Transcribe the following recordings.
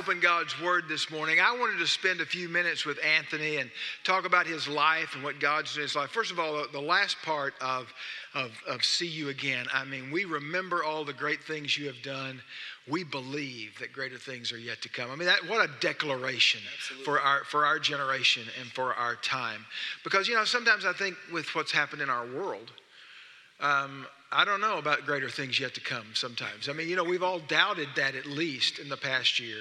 open God's Word this morning, I wanted to spend a few minutes with Anthony and talk about his life and what God's doing in his life. First of all, the last part of, of, of See You Again, I mean, we remember all the great things you have done. We believe that greater things are yet to come. I mean, that, what a declaration for our, for our generation and for our time. Because, you know, sometimes I think with what's happened in our world, um, I don't know about greater things yet to come sometimes. I mean, you know, we've all doubted that at least in the past year.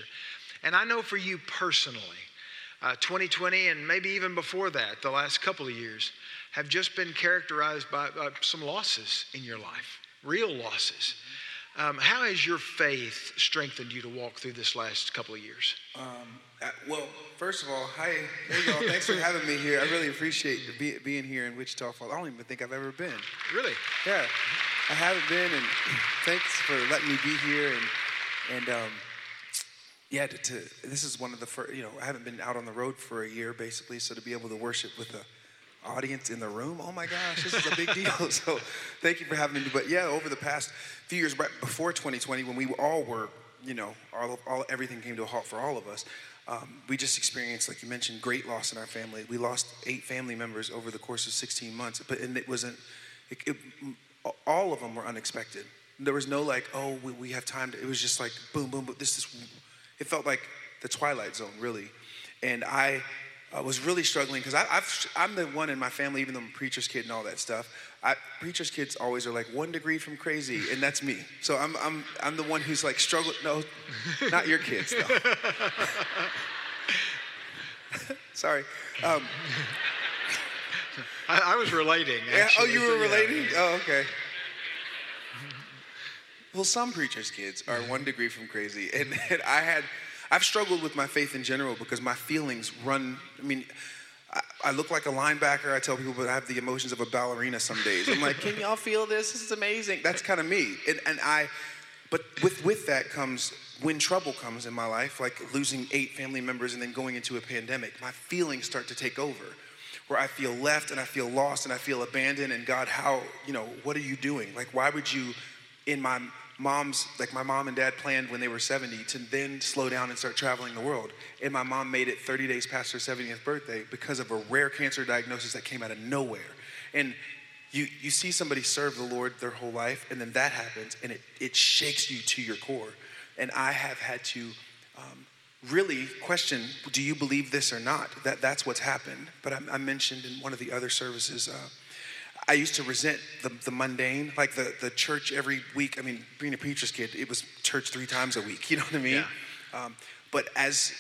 And I know for you personally, uh, 2020 and maybe even before that, the last couple of years, have just been characterized by, by some losses in your life, real losses. Um, how has your faith strengthened you to walk through this last couple of years? Um, uh, well, first of all, hi, hey y'all. Thanks for having me here. I really appreciate be, being here in Wichita Falls. I don't even think I've ever been. Really? Yeah, I haven't been, and thanks for letting me be here. And and um, yeah, to, to, this is one of the first. You know, I haven't been out on the road for a year basically, so to be able to worship with a audience in the room. Oh my gosh, this is a big deal. So thank you for having me. But yeah, over the past few years, right before 2020, when we all were, you know, all, all everything came to a halt for all of us. Um, we just experienced, like you mentioned, great loss in our family. We lost eight family members over the course of 16 months, but and it wasn't. It, it, all of them were unexpected. There was no like, oh, we, we have time. To, it was just like boom, boom, boom. This is. It felt like the Twilight Zone, really. And I I was really struggling because I'm the one in my family, even though I'm a preacher's kid and all that stuff. I, preacher's kids always are like one degree from crazy, and that's me. So I'm, I'm, I'm the one who's like struggling. No, not your kids, though. Sorry. Um, I, I, was relating. Yeah, oh, you were relating? Oh, okay. Well, some preacher's kids are one degree from crazy, and, and I had I've struggled with my faith in general because my feelings run. I mean, I, I, look like a linebacker. I tell people, but I have the emotions of a ballerina some days. I'm like, can y'all feel this? This is amazing. That's kind of me. And, and I, but with with that comes when trouble comes in my life, like losing eight family members and then going into a pandemic. My feelings start to take over, where I feel left and I feel lost and I feel abandoned. And God, how you know what are you doing? Like, why would you, in my moms, like my mom and dad planned when they were 70 to then slow down and start traveling the world. And my mom made it 30 days past her 70th birthday because of a rare cancer diagnosis that came out of nowhere. And you, you see somebody serve the Lord their whole life, and then that happens, and it, it shakes you to your core. And I have had to um, really question do you believe this or not? That, that's what's happened. But I, I mentioned in one of the other services, uh, I used to resent the, the mundane, like the, the church every week. I mean, being a preacher's kid, it was church three times a week. You know what I mean? Yeah. Um, but as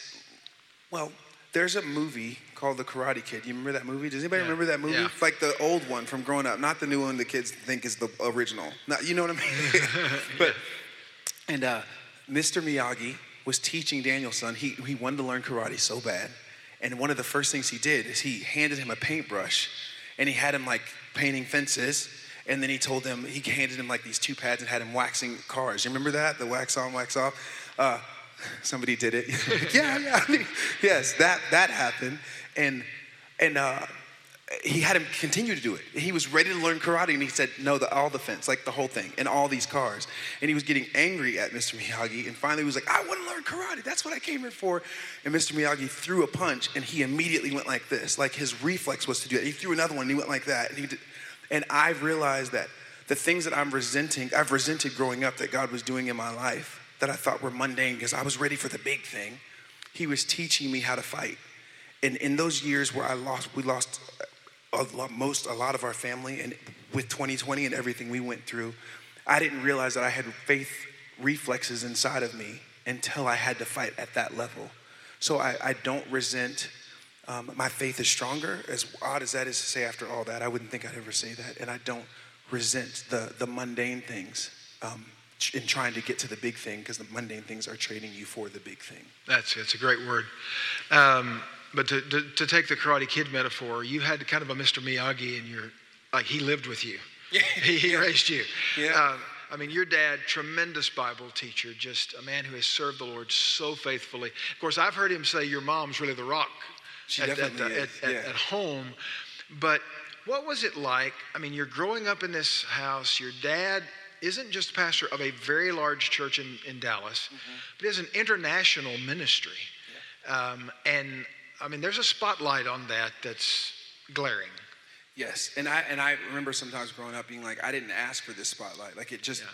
well, there's a movie called The Karate Kid. You remember that movie? Does anybody yeah. remember that movie? Yeah. Like the old one from growing up, not the new one the kids think is the original. Not, you know what I mean? but and uh, Mr. Miyagi was teaching Daniel-san. He he wanted to learn karate so bad, and one of the first things he did is he handed him a paintbrush, and he had him like painting fences. And then he told them, he handed him like these two pads and had him waxing cars. You remember that? The wax on, wax off? Uh, somebody did it. yeah, yeah. yes, that, that happened. And, and uh, he had him continue to do it. He was ready to learn karate, and he said, "No, the, all the fence, like the whole thing, and all these cars." And he was getting angry at Mr. Miyagi, and finally he was like, "I want to learn karate. That's what I came here for." And Mr. Miyagi threw a punch, and he immediately went like this, like his reflex was to do it. He threw another one, and he went like that, and he did, and I've realized that the things that I'm resenting, I've resented growing up that God was doing in my life that I thought were mundane because I was ready for the big thing. He was teaching me how to fight. And in those years where I lost, we lost a lot, most, a lot of our family, and with 2020 and everything we went through, I didn't realize that I had faith reflexes inside of me until I had to fight at that level. So I, I don't resent um, my faith is stronger. As odd as that is to say after all that, I wouldn't think I'd ever say that. And I don't resent the, the mundane things um, in trying to get to the big thing because the mundane things are training you for the big thing. That's, that's a great word. Um, but to, to, to, take the Karate Kid metaphor, you had kind of a Mr. Miyagi in your, like he lived with you. Yeah. he, he yeah. raised you. Yeah. Um, I mean, your dad, tremendous Bible teacher, just a man who has served the Lord so faithfully. Of course, I've heard him say your mom's really the rock she at, definitely at, is. At, yeah. at, home. But what was it like? I mean, you're growing up in this house. Your dad isn't just pastor of a very large church in, in Dallas, but is an international ministry. Um, and I mean, there's a spotlight on that that's glaring. Yes, and I and I remember sometimes growing up being like, I didn't ask for this spotlight. Like it just, Yeah.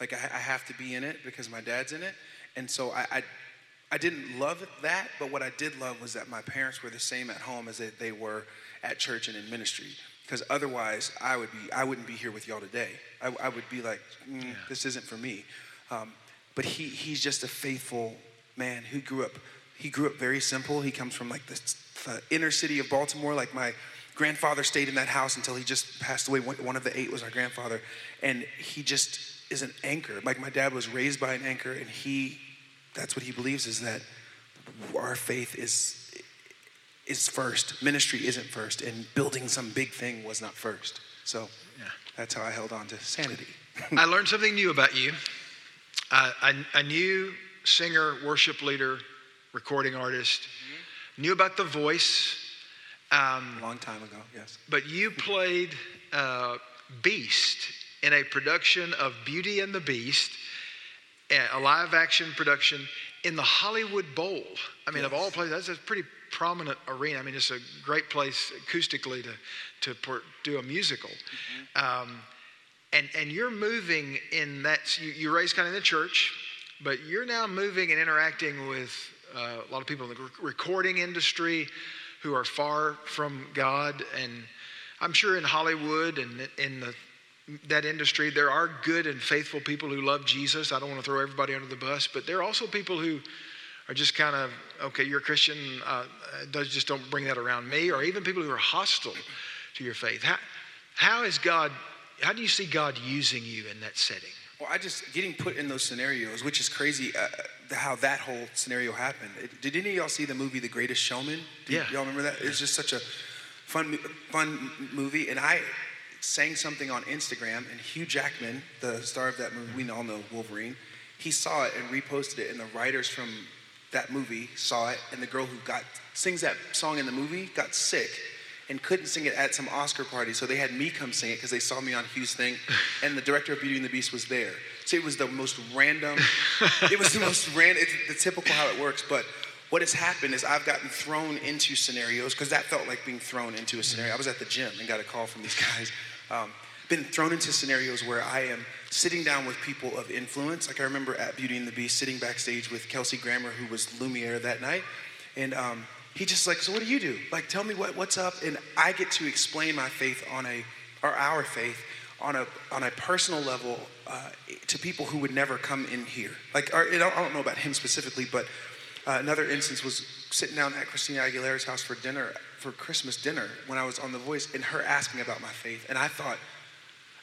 like I, I have to be in it because my dad's in it, and so I, I, I didn't love that. But what I did love was that my parents were the same at home as they, they were at church and in ministry. Because otherwise, I would be, I wouldn't be here with y'all today. I, I would be like, mm, this isn't for me. Um, but he, he's just a faithful man who grew up. He grew up very simple. He comes from like the, the inner city of Baltimore. Like my grandfather stayed in that house until he just passed away. One one of the eight was our grandfather, and he just is an anchor. Like my dad was raised by an anchor, and he, that's what he believes is that our faith is is first. Ministry isn't first, and building some big thing was not first. So Yeah. that's how I held on to sanity. I learned something new about you. Uh, a, a new singer, worship leader, recording artist. Knew about the voice, um, A long time ago, yes. but you played uh, Beast in a production of Beauty and the Beast, a live action production in the Hollywood Bowl. I mean, of all places, that's a pretty prominent arena. I mean, it's a great place acoustically to, to do a musical. Um, and, and you're moving in that, you, you raised kind of in the church, but you're now moving and interacting with uh, a lot of people in the recording industry who are far from God. And I'm sure in Hollywood and in the, that industry, there are good and faithful people who love Jesus. I don't want to throw everybody under the bus, but there are also people who are just kind of, okay, you're a Christian, uh, just don't bring that around me, or even people who are hostile to your faith. How, how is God, how do you see God using you in that setting? Well, I just getting put in those scenarios, which is crazy. Uh, how that whole scenario happened. Did any of y'all see the movie The Greatest Showman? Do Yeah. y'all remember that? It's just such a fun, fun movie. And I sang something on Instagram, and Hugh Jackman, the star of that movie, we all know Wolverine. He saw it and reposted it, and the writers from that movie saw it, and the girl who got sings that song in the movie got sick and couldn't sing it at some Oscar party, so they had me come sing it because they saw me on Hugh's thing, and the director of Beauty and the Beast was there. So it was the most random. it was the most random. It's the typical how it works, but. What has happened is I've gotten thrown into scenarios because that felt like being thrown into a scenario. I was at the gym and got a call from these guys. Um, been thrown into scenarios where I am sitting down with people of influence. Like I remember at Beauty and the Beast sitting backstage with Kelsey Grammer, who was Lumiere that night, and um, he just like, so what do you do? Like, tell me what, what's up, and I get to explain my faith on a, or our faith on a on a personal level uh, to people who would never come in here. Like, or, I don't know about him specifically, but uh, another instance was sitting down at Christina Aguilera's house for dinner for Christmas dinner when I was on The Voice, and her asking about my faith, and I thought.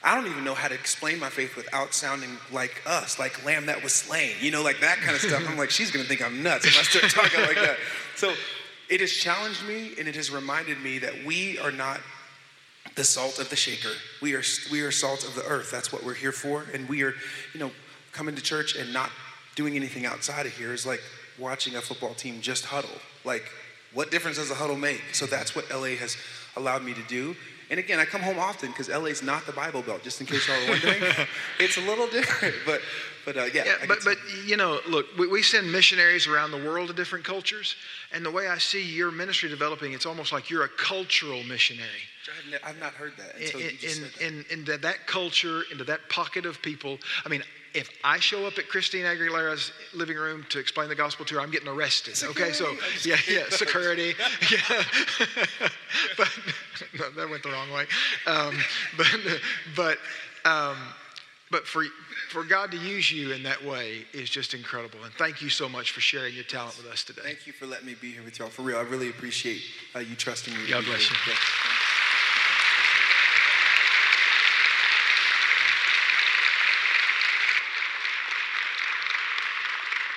I don't even know how to explain my faith without sounding like us, like lamb that was slain, you know, like that kind of stuff. I'm like, she's gonna think I'm nuts if I start talking like that. So it has challenged me and it has reminded me that we are not the salt of the shaker. We are we are salt of the earth. That's what we're here for. And we are, you know, coming to church and not doing anything outside of here is like watching a football team just huddle. Like, what difference does a huddle make? So that's what LA has allowed me to do. And again, I come home often because LA's not the Bible Belt. Just in case y'all are wondering, it's a little different. But but uh, yeah. Yeah, but but you know, look, we, we send missionaries around the world to different cultures, and the way I see your ministry developing, it's almost like you're a cultural missionary. I've, ne- I've not heard that. until in, you just in, said that. in, into that culture, into that pocket of people. I mean, if I show up at Christina Aguilera's living room to explain the gospel to her, I'm getting arrested. Okay, so Security. I'm just yeah, yeah, security. yeah, but no, that went the wrong way. Um, but but um, but for for God to use you in that way is just incredible. And thank you so much for sharing your talent with us today. Thank you for letting me be here with y'all. For real, I really appreciate uh, you trusting me. God bless you.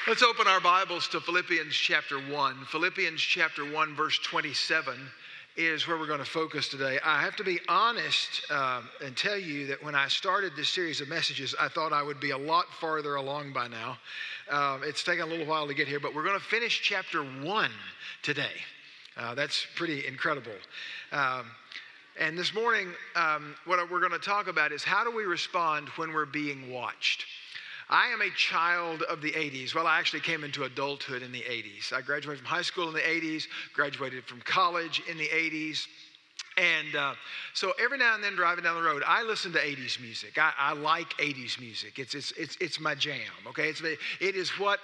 Let's open our Bibles to Philippians chapter 1. Philippians chapter 1, verse 27 is where we're going to focus today. I have to be honest um, and tell you that when I started this series of messages, I thought I would be a lot farther along by now. Um, it's taken a little while to get here, but we're going to finish chapter 1 today. Uh, that's pretty incredible. Um, And this morning, um, what we're going to talk about is how do we respond when we're being watched? I am a child of the 80s. Well, I actually came into adulthood in the 80s. I graduated from high school in the 80s, graduated from college in the 80s. And uh, so every now and then driving down the road, I listen to 80s music. I, I like 80s music. It's, it's, it's, it's my jam, okay? It's, it is what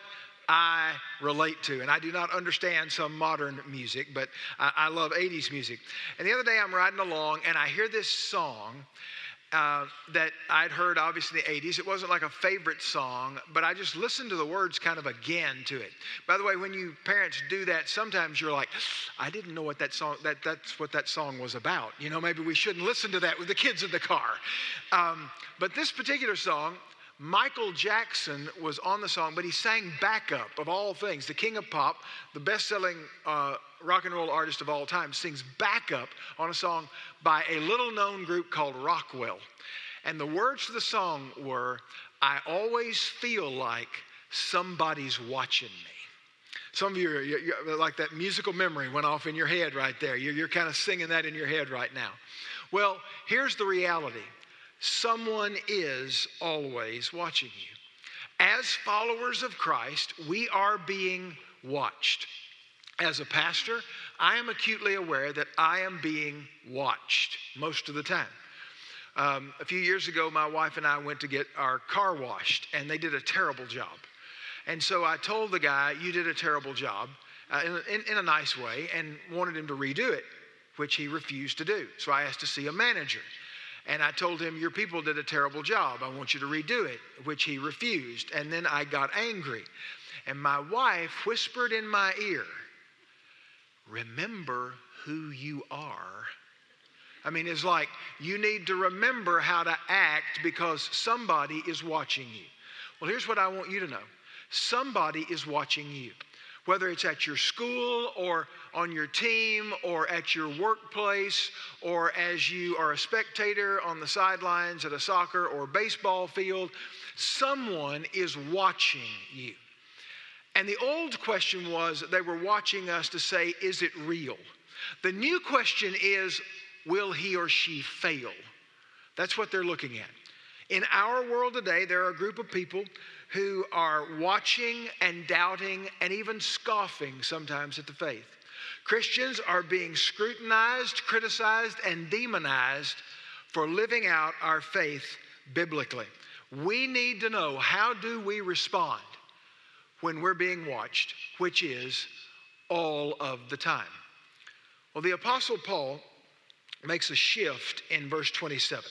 I relate to. And I do not understand some modern music, but I, I love 80s music. And the other day I'm riding along and I hear this song. Uh, that I'd heard obviously in the 80s. It wasn't like a favorite song, but I just listened to the words kind of again to it. By the way, when you parents do that, sometimes you're like, I didn't know what that song, that, that's what that song was about. You know, maybe we shouldn't listen to that with the kids in the car. Um, but this particular song, Michael Jackson was on the song, but he sang backup of all things. The king of pop, the best selling uh, rock and roll artist of all time, sings backup on a song by a little known group called Rockwell. And the words to the song were, I always feel like somebody's watching me. Some of you, are, you're, you're, like that musical memory went off in your head right there. You're, you're kind of singing that in your head right now. Well, here's the reality someone is always watching you. As followers of Christ, we are being watched. As a pastor, I am acutely aware that I am being watched most of the time. Um, a few years ago, my wife and I went to get our car washed, and they did a terrible job. And so I told the guy, You did a terrible job, uh, in, in, in a nice way, and wanted him to redo it, which he refused to do. So I asked to see a manager. And I told him, Your people did a terrible job. I want you to redo it, which he refused. And then I got angry. And my wife whispered in my ear, Remember who you are. I mean, it's like you need to remember how to act because somebody is watching you. Well, here's what I want you to know somebody is watching you whether it's at your school or on your team or at your workplace or as you are a spectator on the sidelines at a soccer or baseball field, someone is watching you. And the old question was they were watching us to say, is it real? The new question is, will he or she fail? That's what they're looking at. In our world today, there are a group of people who are watching and doubting and even scoffing sometimes at the faith. Christians are being scrutinized, criticized, and demonized for living out our faith biblically. We need to know how do we respond when we're being watched, which is all of the time. Well, the Apostle Paul makes a shift in verse 27.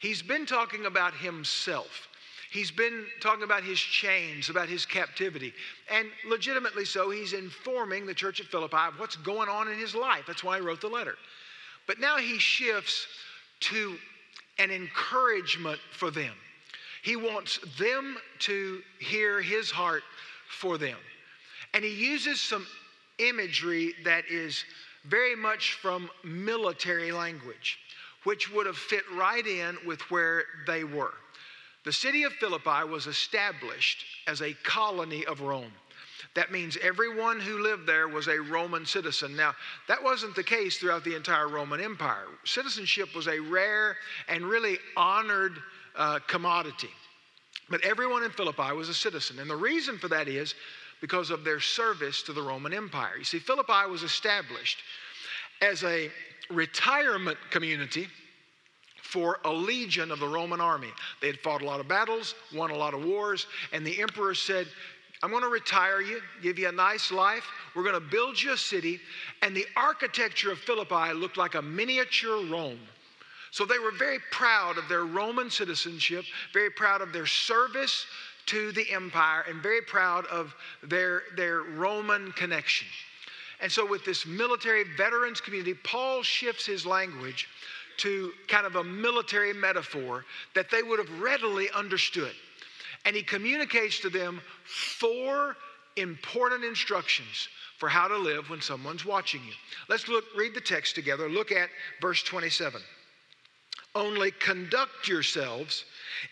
He's been talking about himself. He's been talking about his chains, about his captivity. And legitimately so, he's informing the church at Philippi of what's going on in his life. That's why he wrote the letter. But now he shifts to an encouragement for them. He wants them to hear his heart for them. And he uses some imagery that is very much from military language, which would have fit right in with where they were. The city of Philippi was established as a colony of Rome. That means everyone who lived there was a Roman citizen. Now, that wasn't the case throughout the entire Roman Empire. Citizenship was a rare and really honored uh, commodity. But everyone in Philippi was a citizen. And the reason for that is because of their service to the Roman Empire. You see, Philippi was established as a retirement community for a legion of the Roman army. They had fought a lot of battles, won a lot of wars, and the emperor said, I'm going to retire you, give you a nice life. We're going to build you a city. And the architecture of Philippi looked like a miniature Rome. So they were very proud of their Roman citizenship, very proud of their service to the empire, and very proud of their, their Roman connection. And so, with this military veterans community, Paul shifts his language to kind of a military metaphor that they would have readily understood. And he communicates to them four important instructions for how to live when someone's watching you. Let's look read the text together. Look at verse 27. Only conduct yourselves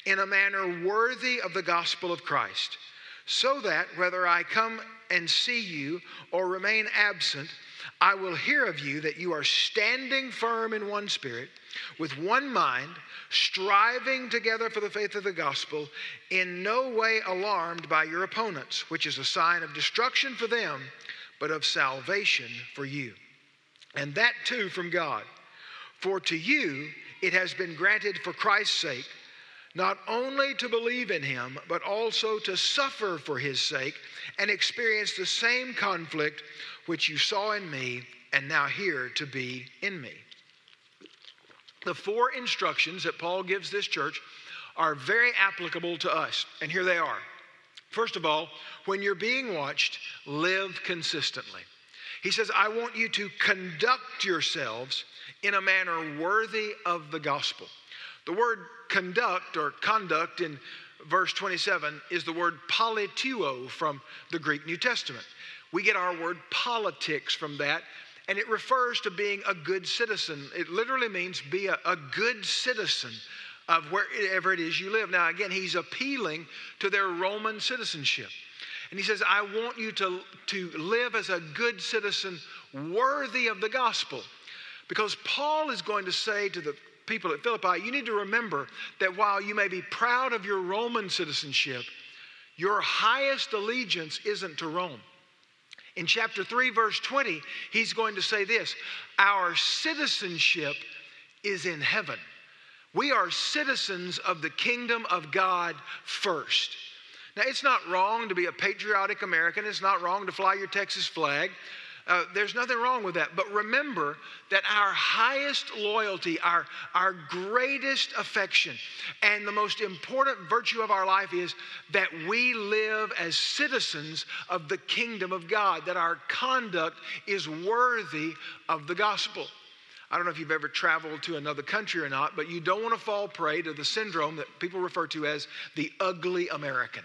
in a manner worthy of the gospel of Christ, so that whether I come and see you or remain absent, I will hear of you that you are standing firm in one spirit, with one mind, striving together for the faith of the gospel, in no way alarmed by your opponents, which is a sign of destruction for them, but of salvation for you. And that too from God. For to you it has been granted for Christ's sake not only to believe in him, but also to suffer for his sake and experience the same conflict which you saw in me and now hear to be in me. The four instructions that Paul gives this church are very applicable to us, and here they are. First of all, when you're being watched, live consistently. He says, I want you to conduct yourselves in a manner worthy of the gospel. The word conduct or conduct in verse 27 is the word politeuo from the Greek New Testament. We get our word politics from that, and it refers to being a good citizen. It literally means be a, a good citizen of wherever it is you live. Now, again, he's appealing to their Roman citizenship. And he says, I want you to, to live as a good citizen worthy of the gospel. Because Paul is going to say to the people at Philippi, you need to remember that while you may be proud of your Roman citizenship, your highest allegiance isn't to Rome. In chapter 3, verse 20, he's going to say this Our citizenship is in heaven. We are citizens of the kingdom of God first. Now, it's not wrong to be a patriotic American, it's not wrong to fly your Texas flag. Uh, there's nothing wrong with that. But remember that our highest loyalty, our, our greatest affection, and the most important virtue of our life is that we live as citizens of the kingdom of God, that our conduct is worthy of the gospel. I don't know if you've ever traveled to another country or not, but you don't want to fall prey to the syndrome that people refer to as the ugly American.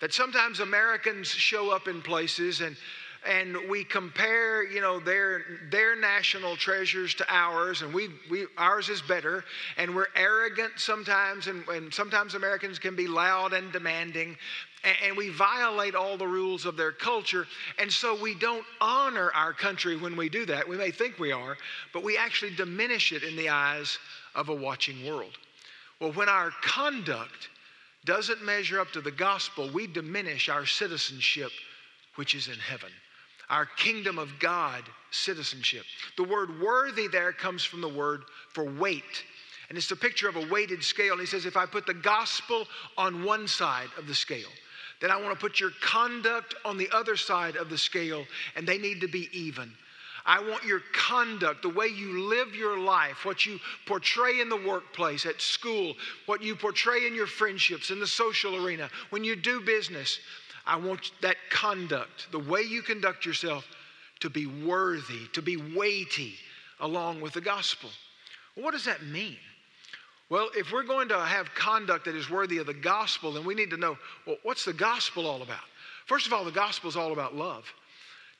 That sometimes Americans show up in places and and we compare, you know, their their national treasures to ours, and we, we ours is better, and we're arrogant sometimes, and, and sometimes Americans can be loud and demanding, and, and we violate all the rules of their culture, and so we don't honor our country when we do that. We may think we are, but we actually diminish it in the eyes of a watching world. Well, when our conduct doesn't measure up to the gospel, we diminish our citizenship, which is in heaven our kingdom of God citizenship. The word worthy there comes from the word for weight. And it's a picture of a weighted scale. And he says, if I put the gospel on one side of the scale, then I want to put your conduct on the other side of the scale, and they need to be even. I want your conduct, the way you live your life, what you portray in the workplace, at school, what you portray in your friendships, in the social arena, when you do business, I want that conduct, the way you conduct yourself, to be worthy, to be weighty along with the gospel. What does that mean? Well, if we're going to have conduct that is worthy of the gospel, then we need to know well, what's the gospel all about? First of all, the gospel is all about love.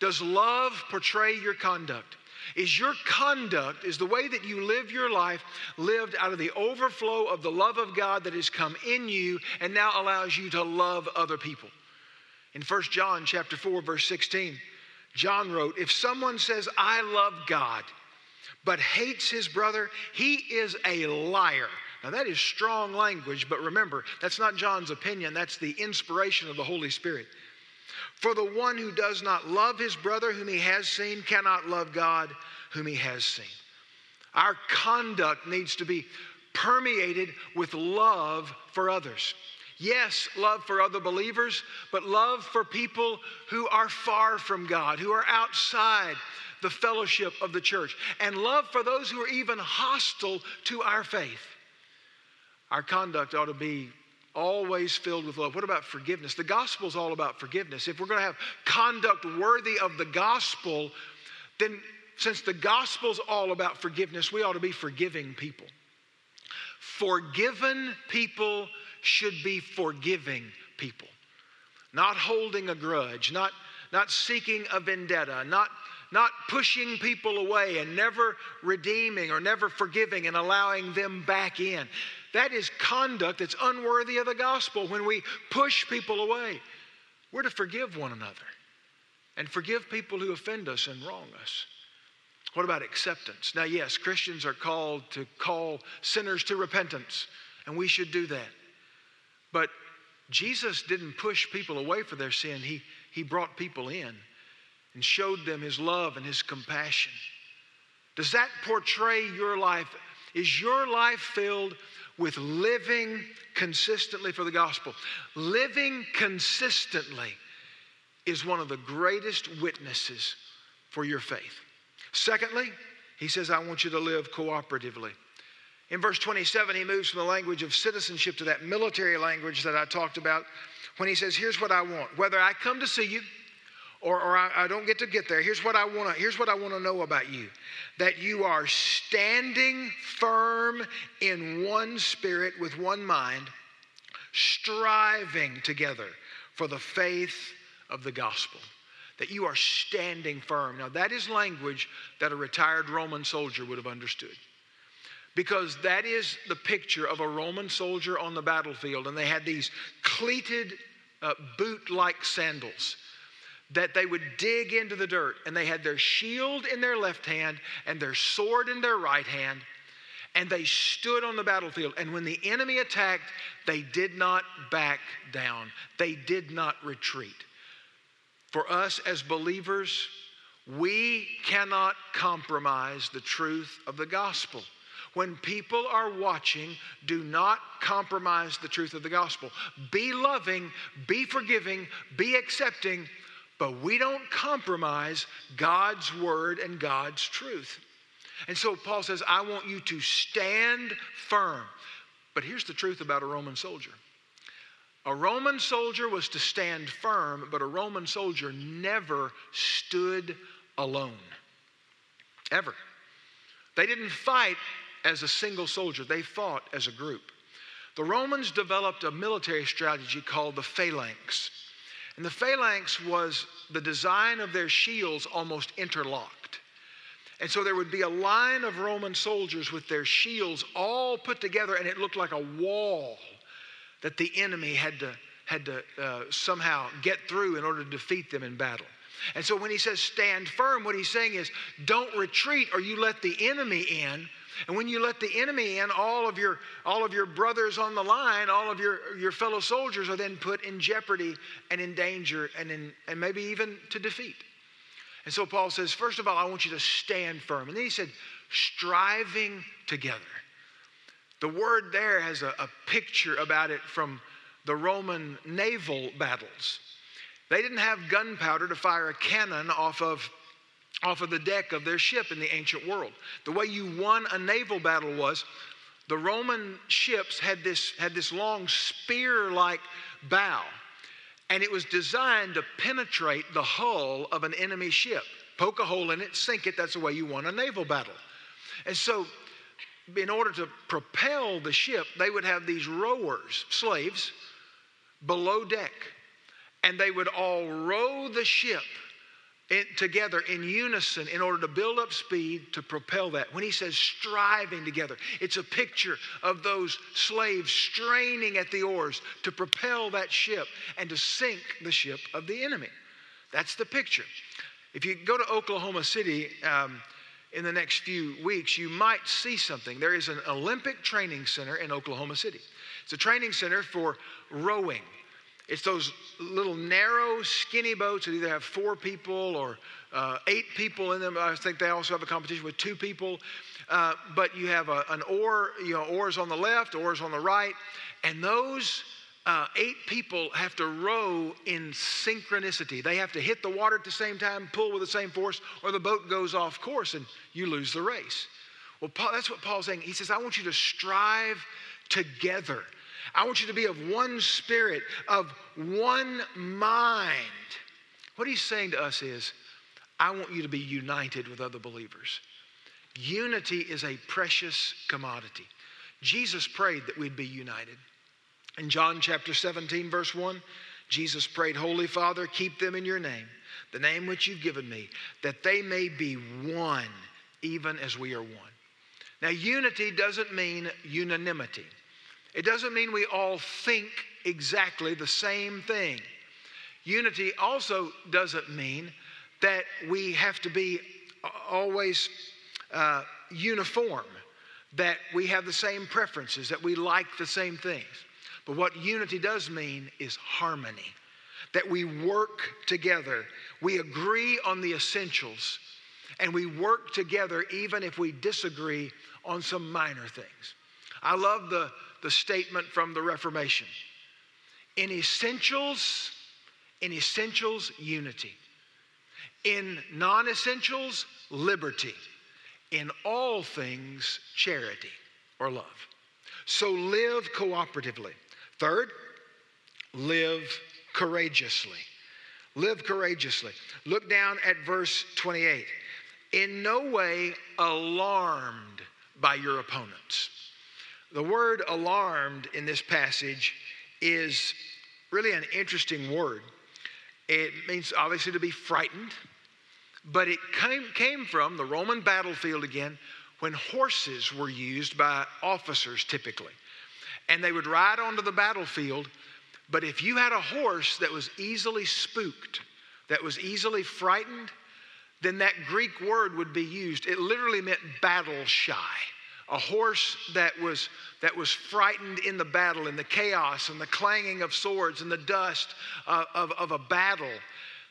Does love portray your conduct? Is your conduct, is the way that you live your life lived out of the overflow of the love of God that has come in you and now allows you to love other people? In 1 John chapter 4 verse 16, John wrote, "If someone says I love God but hates his brother, he is a liar." Now that is strong language, but remember, that's not John's opinion, that's the inspiration of the Holy Spirit. For the one who does not love his brother whom he has seen cannot love God whom he has seen. Our conduct needs to be permeated with love for others. Yes, love for other believers, but love for people who are far from God, who are outside the fellowship of the church, and love for those who are even hostile to our faith. Our conduct ought to be always filled with love. What about forgiveness? The gospel is all about forgiveness. If we're going to have conduct worthy of the gospel, then since the gospel's all about forgiveness, we ought to be forgiving people. Forgiven people should be forgiving people, not holding a grudge, not, not seeking a vendetta, not, not pushing people away and never redeeming or never forgiving and allowing them back in. That is conduct that's unworthy of the gospel when we push people away. we're to forgive one another and forgive people who offend us and wrong us. What about acceptance? Now, yes, Christians are called to call sinners to repentance, and we should do that. But Jesus didn't push people away for their sin, He, he brought people in and showed them His love and His compassion. Does that portray your life? Is your life filled with living consistently for the gospel? Living consistently is one of the greatest witnesses for your faith. Secondly, he says, I want you to live cooperatively. In verse 27, he moves from the language of citizenship to that military language that I talked about when he says, Here's what I want. Whether I come to see you or, or I, I don't get to get there, here's what I want here's what I want to know about you. That you are standing firm in one spirit with one mind, striving together for the faith of the gospel that you are standing firm. Now, that is language that a retired Roman soldier would have understood. Because that is the picture of a Roman soldier on the battlefield, and they had these cleated uh, boot like sandals that they would dig into the dirt, and they had their shield in their left hand and their sword in their right hand, and they stood on the battlefield. And when the enemy attacked, they did not back down, they did not retreat. For us as believers, we cannot compromise the truth of the gospel. When people are watching, do not compromise the truth of the gospel. Be loving, be forgiving, be accepting, but we don't compromise God's word and God's truth. And so Paul says, I want you to stand firm. But here's the truth about a Roman soldier a Roman soldier was to stand firm, but a Roman soldier never stood alone. Ever. They didn't fight as a single soldier, they fought as a group. The Romans developed a military strategy called the phalanx. And the phalanx was the design of their shields almost interlocked. And so there would be a line of Roman soldiers with their shields all put together, and it looked like a wall that the enemy had to, had to uh, somehow get through in order to defeat them in battle. And so when he says stand firm, what he's saying is don't retreat or you let the enemy in. And when you let the enemy in, all of your all of your brothers on the line, all of your, your fellow soldiers are then put in jeopardy and in danger and in and maybe even to defeat. And so Paul says, first of all, I want you to stand firm. And then he said, striving together. The word there has a, a picture about it from the Roman naval battles. They didn't have gunpowder to fire a cannon off of, off of the deck of their ship in the ancient world. The way you won a naval battle was the Roman ships had this, had this long spear like bow, and it was designed to penetrate the hull of an enemy ship. Poke a hole in it, sink it, that's the way you won a naval battle. And so in order to propel the ship, they would have these rowers, slaves, below deck. And they would all row the ship in, together in unison in order to build up speed to propel that. When he says striving together, it's a picture of those slaves straining at the oars to propel that ship and to sink the ship of the enemy. That's the picture. If you go to Oklahoma City, um, in the next few weeks, you might see something. There is an Olympic training center in Oklahoma City. It's a training center for rowing. It's those little narrow, skinny boats that either have four people or uh, eight people in them. I think they also have a competition with two people. Uh, but you have a, an oar, you know, oars on the left, oars on the right, and those uh, eight people have to row in synchronicity. They have to hit the water at the same time, pull with the same force, or the boat goes off course and you lose the race. Well, Paul, that's what Paul's saying. He says, I want you to strive together. I want you to be of one spirit, of one mind. What he's saying to us is, I want you to be united with other believers. Unity is a precious commodity. Jesus prayed that we'd be united. In John chapter 17, verse 1, Jesus prayed, Holy Father, keep them in your name, the name which you've given me, that they may be one, even as we are one. Now, unity doesn't mean unanimity, it doesn't mean we all think exactly the same thing. Unity also doesn't mean that we have to be always uh, uniform, that we have the same preferences, that we like the same things. But what unity does mean is harmony, that we work together, we agree on the essentials, and we work together even if we disagree on some minor things. I love the, the statement from the Reformation. In essentials, in essentials, unity. In non essentials, liberty. In all things, charity or love. So live cooperatively. Third, live courageously. Live courageously. Look down at verse 28. In no way alarmed by your opponents. The word alarmed in this passage is really an interesting word. It means obviously to be frightened, but it came, came from the Roman battlefield again when horses were used by officers typically. And they would ride onto the battlefield, but if you had a horse that was easily spooked, that was easily frightened, then that Greek word would be used. It literally meant battle shy a horse that was, that was frightened in the battle, in the chaos and the clanging of swords and the dust of, of, of a battle,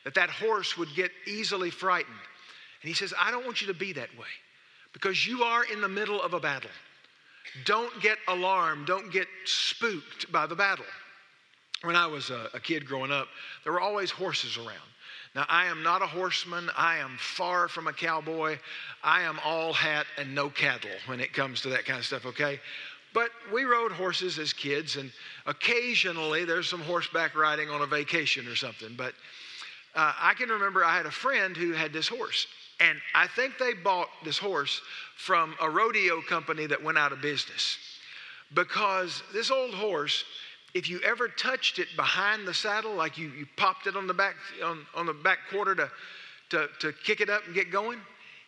that that horse would get easily frightened. And he says, I don't want you to be that way because you are in the middle of a battle. Don't get alarmed, don't get spooked by the battle. When I was a, a kid growing up, there were always horses around. Now, I am not a horseman. I am far from a cowboy. I am all hat and no cattle when it comes to that kind of stuff, okay? But we rode horses as kids, and occasionally there's some horseback riding on a vacation or something. But uh, I can remember I had a friend who had this horse, and I think they bought this horse from a rodeo company that went out of business because this old horse if you ever touched it behind the saddle, like you, you popped it on the back on, on the back quarter to, to, to kick it up and get going,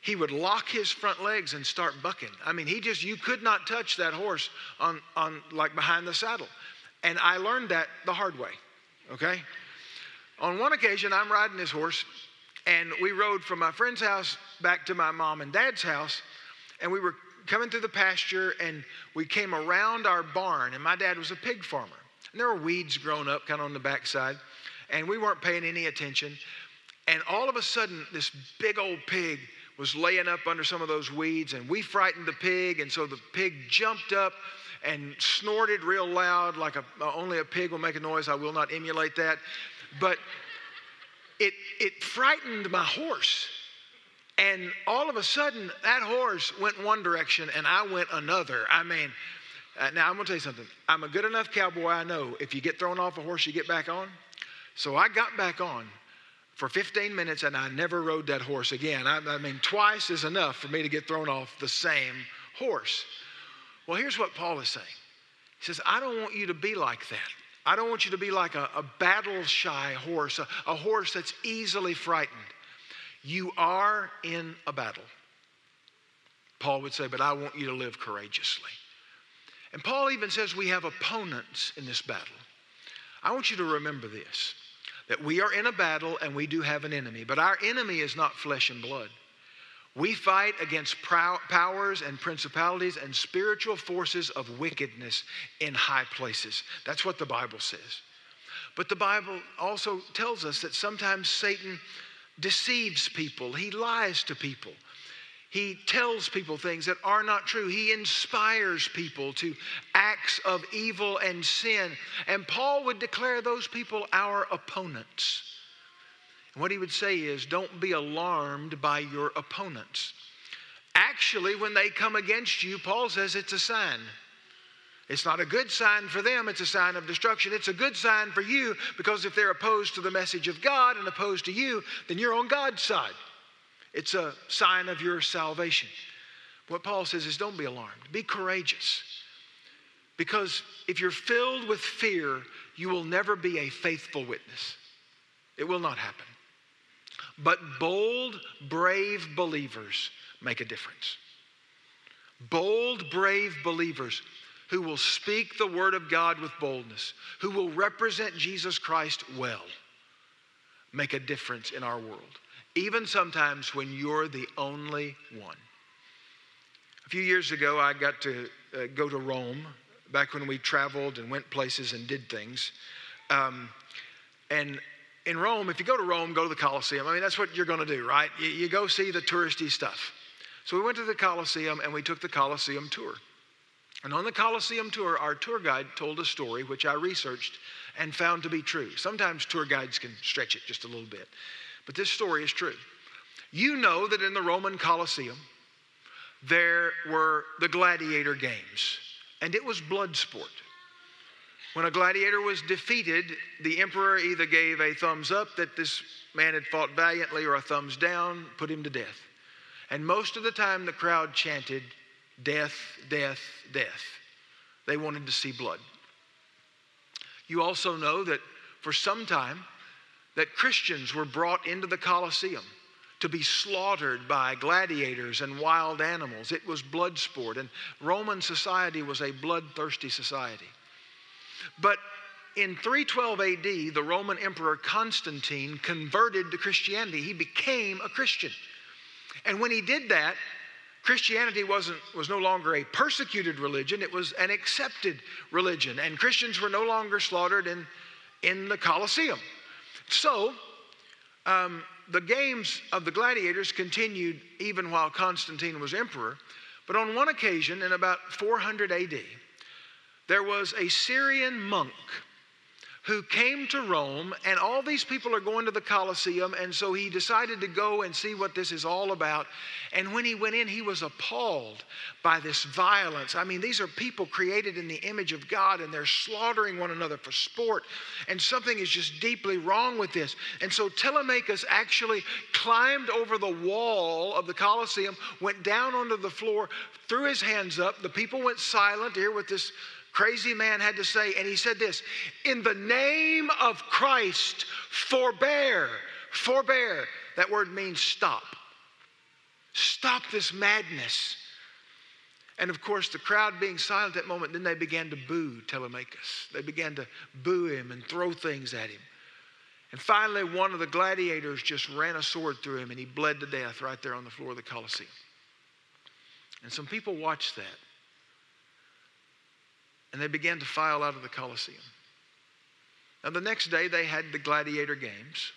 he would lock his front legs and start bucking. I mean, he just you could not touch that horse on, on like behind the saddle. And I learned that the hard way. Okay? On one occasion, I'm riding this horse, and we rode from my friend's house back to my mom and dad's house, and we were coming through the pasture, and we came around our barn, and my dad was a pig farmer. And there were weeds growing up kind of on the backside, and we weren't paying any attention. And all of a sudden, this big old pig was laying up under some of those weeds, and we frightened the pig, and so the pig jumped up and snorted real loud, like a, uh, only a pig will make a noise. I will not emulate that. But it, it frightened my horse. And all of a sudden, that horse went one direction and I went another. I mean, uh, now, I'm going to tell you something. I'm a good enough cowboy, I know if you get thrown off a horse, you get back on. So I got back on for 15 minutes and I never rode that horse again. I, I mean, twice is enough for me to get thrown off the same horse. Well, here's what Paul is saying He says, I don't want you to be like that. I don't want you to be like a, a battle shy horse, a, a horse that's easily frightened. You are in a battle. Paul would say, but I want you to live courageously. And Paul even says we have opponents in this battle. I want you to remember this that we are in a battle and we do have an enemy, but our enemy is not flesh and blood. We fight against powers and principalities and spiritual forces of wickedness in high places. That's what the Bible says. But the Bible also tells us that sometimes Satan deceives people, he lies to people. He tells people things that are not true. He inspires people to acts of evil and sin. And Paul would declare those people our opponents. And what he would say is don't be alarmed by your opponents. Actually, when they come against you, Paul says it's a sign. It's not a good sign for them, it's a sign of destruction. It's a good sign for you because if they're opposed to the message of God and opposed to you, then you're on God's side. It's a sign of your salvation. What Paul says is don't be alarmed, be courageous. Because if you're filled with fear, you will never be a faithful witness. It will not happen. But bold, brave believers make a difference. Bold, brave believers who will speak the word of God with boldness, who will represent Jesus Christ well. make a difference in our world, even sometimes when you're the only one. A few years ago, I got to uh, go to Rome back when we traveled and went places and did things. Um, and in Rome, if you go to Rome, go to the Colosseum. I mean, that's what you're going to do, right? You, you go see the touristy stuff. So we went to the Colosseum and we took the Colosseum tour. And on the Colosseum tour, our tour guide told a story which I researched and found to be true. Sometimes tour guides can stretch it just a little bit, but this story is true. You know that in the Roman Colosseum, there were the gladiator games, and it was blood sport. When a gladiator was defeated, the emperor either gave a thumbs up that this man had fought valiantly or a thumbs down, put him to death. And most of the time, the crowd chanted, Death, death, death. They wanted to see blood. You also know that for some time, that Christians were brought into the Colosseum to be slaughtered by gladiators and wild animals. It was blood sport, and Roman society was a bloodthirsty society. But in 312 AD, the Roman Emperor Constantine converted to Christianity. He became a Christian. And when he did that, Christianity wasn't, was no longer a persecuted religion, it was an accepted religion. And Christians were no longer slaughtered in, in the Colosseum. So, um, the games of the gladiators continued even while Constantine was emperor. But on one occasion, in about 400 AD, there was a Syrian monk who came to Rome, and all these people are going to the Colosseum, and so he decided to go and see what this is all about. And when he went in, he was appalled by this violence. I mean, these are people created in the image of God, and they're slaughtering one another for sport, and something is just deeply wrong with this. And so Telemachus actually climbed over the wall of the Colosseum, went down onto the floor, threw his hands up. The people went silent here with this crazy man had to say, and he said this In the name of Christ, forbear, forbear. That word means stop. Stop this madness. And of course, the crowd being silent at that moment, then they began to boo Telemachus. They began to boo him and throw things at him. And finally, one of the gladiators just ran a sword through him and he bled to death right there on the floor of the Colosseum. And some people watched that and they began to file out of the Colosseum. Now, the next day they had the gladiator games,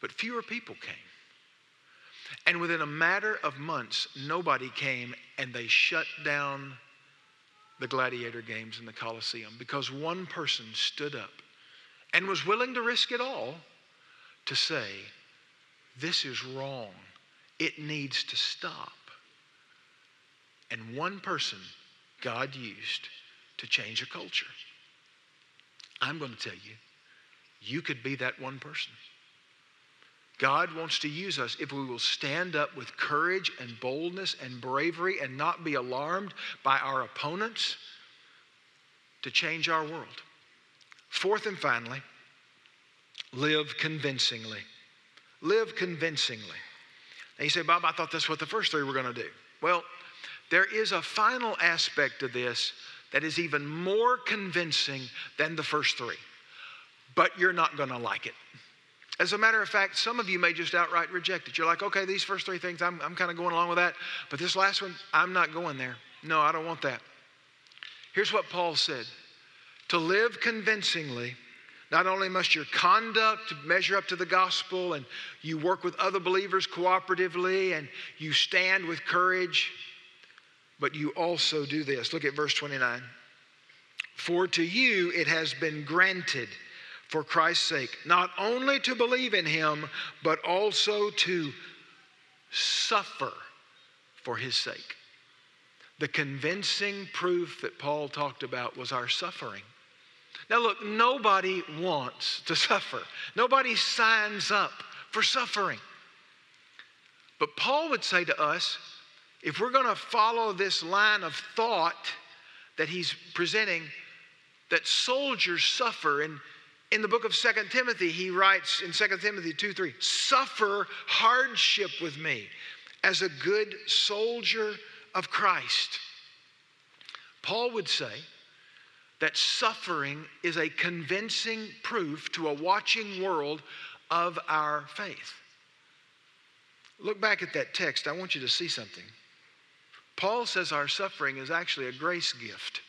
but fewer people came. And within a matter of months, nobody came and they shut down the gladiator games in the Colosseum because one person stood up and was willing to risk it all to say, This is wrong. It needs to stop. And one person God used to change a culture. I'm going to tell you, you could be that one person. God wants to use us if we will stand up with courage and boldness and bravery and not be alarmed by our opponents to change our world. Fourth and finally, live convincingly. Live convincingly. Now you say, Bob, I thought that's what the first three were going to do. Well, there is a final aspect of this that is even more convincing than the first three. But you're not going to like it. As a matter of fact, some of you may just outright reject it. You're like, okay, these first three things, I'm, I'm kind of going along with that. But this last one, I'm not going there. No, I don't want that. Here's what Paul said To live convincingly, not only must your conduct measure up to the gospel and you work with other believers cooperatively and you stand with courage, but you also do this. Look at verse 29. For to you it has been granted for Christ's sake, not only to believe in him, but also to suffer for his sake. The convincing proof that Paul talked about was our suffering. Now, look, nobody wants to suffer, nobody signs up for suffering. But Paul would say to us, if we're going to follow this line of thought that he's presenting, that soldiers suffer, and in the book of Second Timothy, he writes in Second Timothy 2 3, suffer hardship with me as a good soldier of Christ. Paul would say that suffering is a convincing proof to a watching world of our faith. Look back at that text. I want you to see something. Paul says our suffering is actually a grace gift.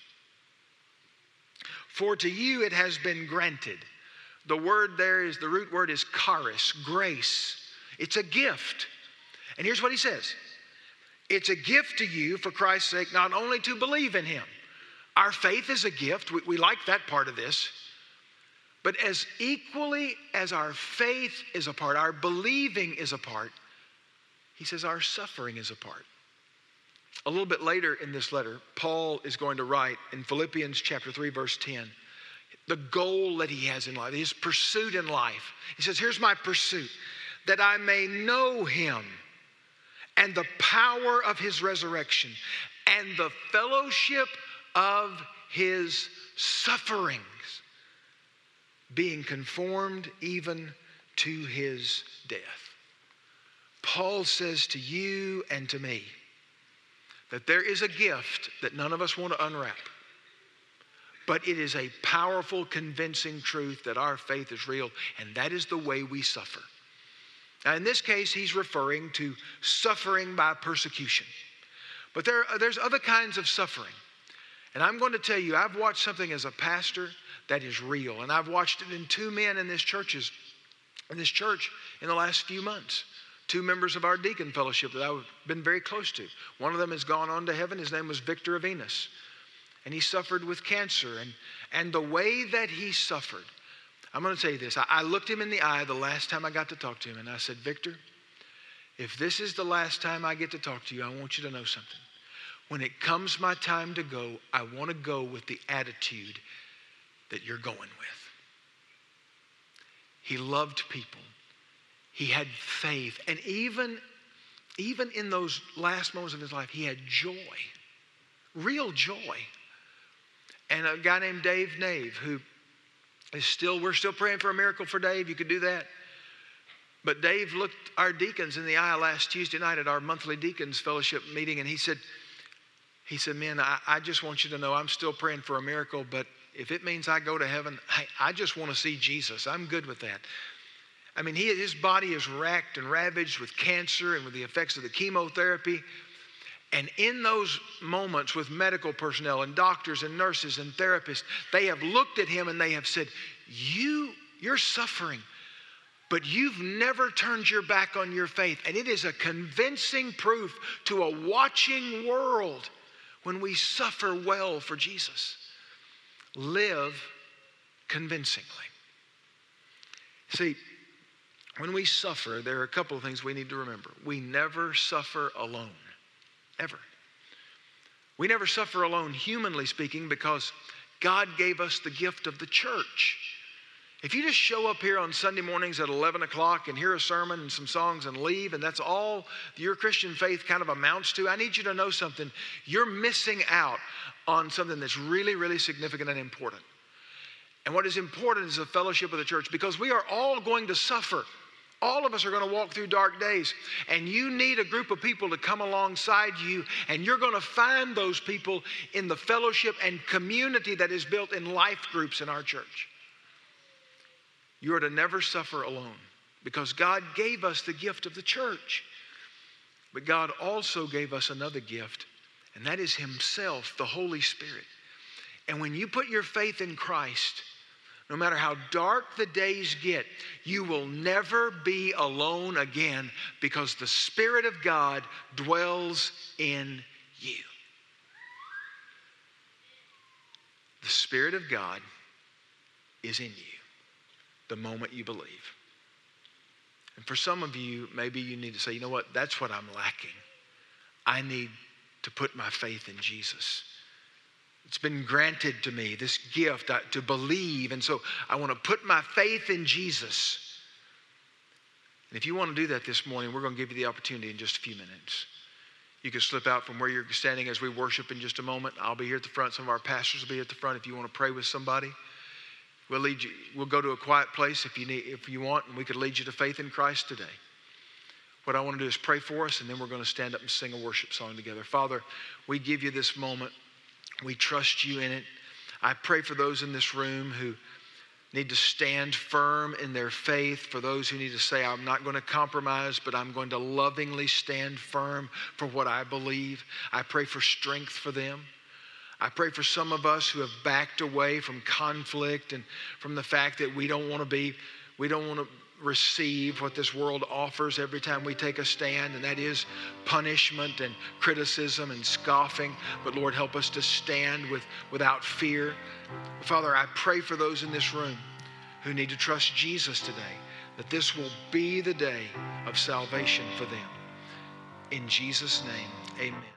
For to you it has been granted. The word there is, the root word is charis, grace. It's a gift. And here's what he says it's a gift to you for Christ's sake, not only to believe in him. Our faith is a gift. We, we like that part of this. But as equally as our faith is a part, our believing is a part, he says our suffering is a part. A little bit later in this letter, Paul is going to write in Philippians chapter 3, verse 10, the goal that he has in life, his pursuit in life. He says, Here's my pursuit, that I may know him and the power of his resurrection and the fellowship of his sufferings, being conformed even to his death. Paul says to you and to me that there is a gift that none of us want to unwrap. But it is a powerful, convincing truth that our faith is real, and that is the way we suffer. Now, in this case, he's referring to suffering by persecution. But there, there's other kinds of suffering. And I'm going to tell you, I've watched something as a pastor that is real. And I've watched it in two men in this churches, in this church in the last few months. Two members of our deacon fellowship that I've been very close to. One of them has gone on to heaven. His name was Victor Avinas. And he suffered with cancer. And, and the way that he suffered, I'm going to tell you this. I, I looked him in the eye the last time I got to talk to him, and I said, Victor, if this is the last time I get to talk to you, I want you to know something. When it comes my time to go, I want to go with the attitude that you're going with. He loved people. He had faith. And even, even in those last moments of his life, he had joy, real joy. And a guy named Dave Nave, who is still, we're still praying for a miracle for Dave. You could do that. But Dave looked our deacons in the eye last Tuesday night at our monthly deacons fellowship meeting, and he said, he said, Man, I, I just want you to know I'm still praying for a miracle, but if it means I go to heaven, I, I just want to see Jesus. I'm good with that. I mean, he, his body is racked and ravaged with cancer and with the effects of the chemotherapy. And in those moments with medical personnel and doctors and nurses and therapists, they have looked at him and they have said, You, you're suffering, but you've never turned your back on your faith. And it is a convincing proof to a watching world when we suffer well for Jesus. Live convincingly. See, when we suffer, there are a couple of things we need to remember. We never suffer alone ever. We never suffer alone, humanly speaking, because God gave us the gift of the church. If you just show up here on Sunday mornings at 11 o'clock and hear a sermon and some songs and leave, and that's all your Christian faith kind of amounts to, I need you to know something. You're missing out on something that's really, really significant and important. And what is important is the fellowship of the church because we are all going to suffer. All of us are going to walk through dark days, and you need a group of people to come alongside you, and you're going to find those people in the fellowship and community that is built in life groups in our church. You are to never suffer alone because God gave us the gift of the church. But God also gave us another gift, and that is Himself, the Holy Spirit. And when you put your faith in Christ, no matter how dark the days get, you will never be alone again because the Spirit of God dwells in you. The Spirit of God is in you the moment you believe. And for some of you, maybe you need to say, you know what, that's what I'm lacking. I need to put my faith in Jesus. It's been granted to me, this gift uh, to believe. And so I want to put my faith in Jesus. And if you want to do that this morning, we're going to give you the opportunity in just a few minutes. You can slip out from where you're standing as we worship in just a moment. I'll be here at the front. Some of our pastors will be at the front if you want to pray with somebody. We'll lead you. We'll go to a quiet place if you need, if you want, and we could lead you to faith in Christ today. What I want to do is pray for us, and then we're going to stand up and sing a worship song together. Father, we give you this moment. We trust you in it. I pray for those in this room who need to stand firm in their faith, for those who need to say, I'm not going to compromise, but I'm going to lovingly stand firm for what I believe. I pray for strength for them. I pray for some of us who have backed away from conflict and from the fact that we don't want to be, we don't want to receive what this world offers every time we take a stand, and that is punishment and criticism and scoffing. But Lord, help us to stand with, without fear. Father, I pray for those in this room who need to trust Jesus today, that this will be the day of salvation for them. In Jesus' name, amen.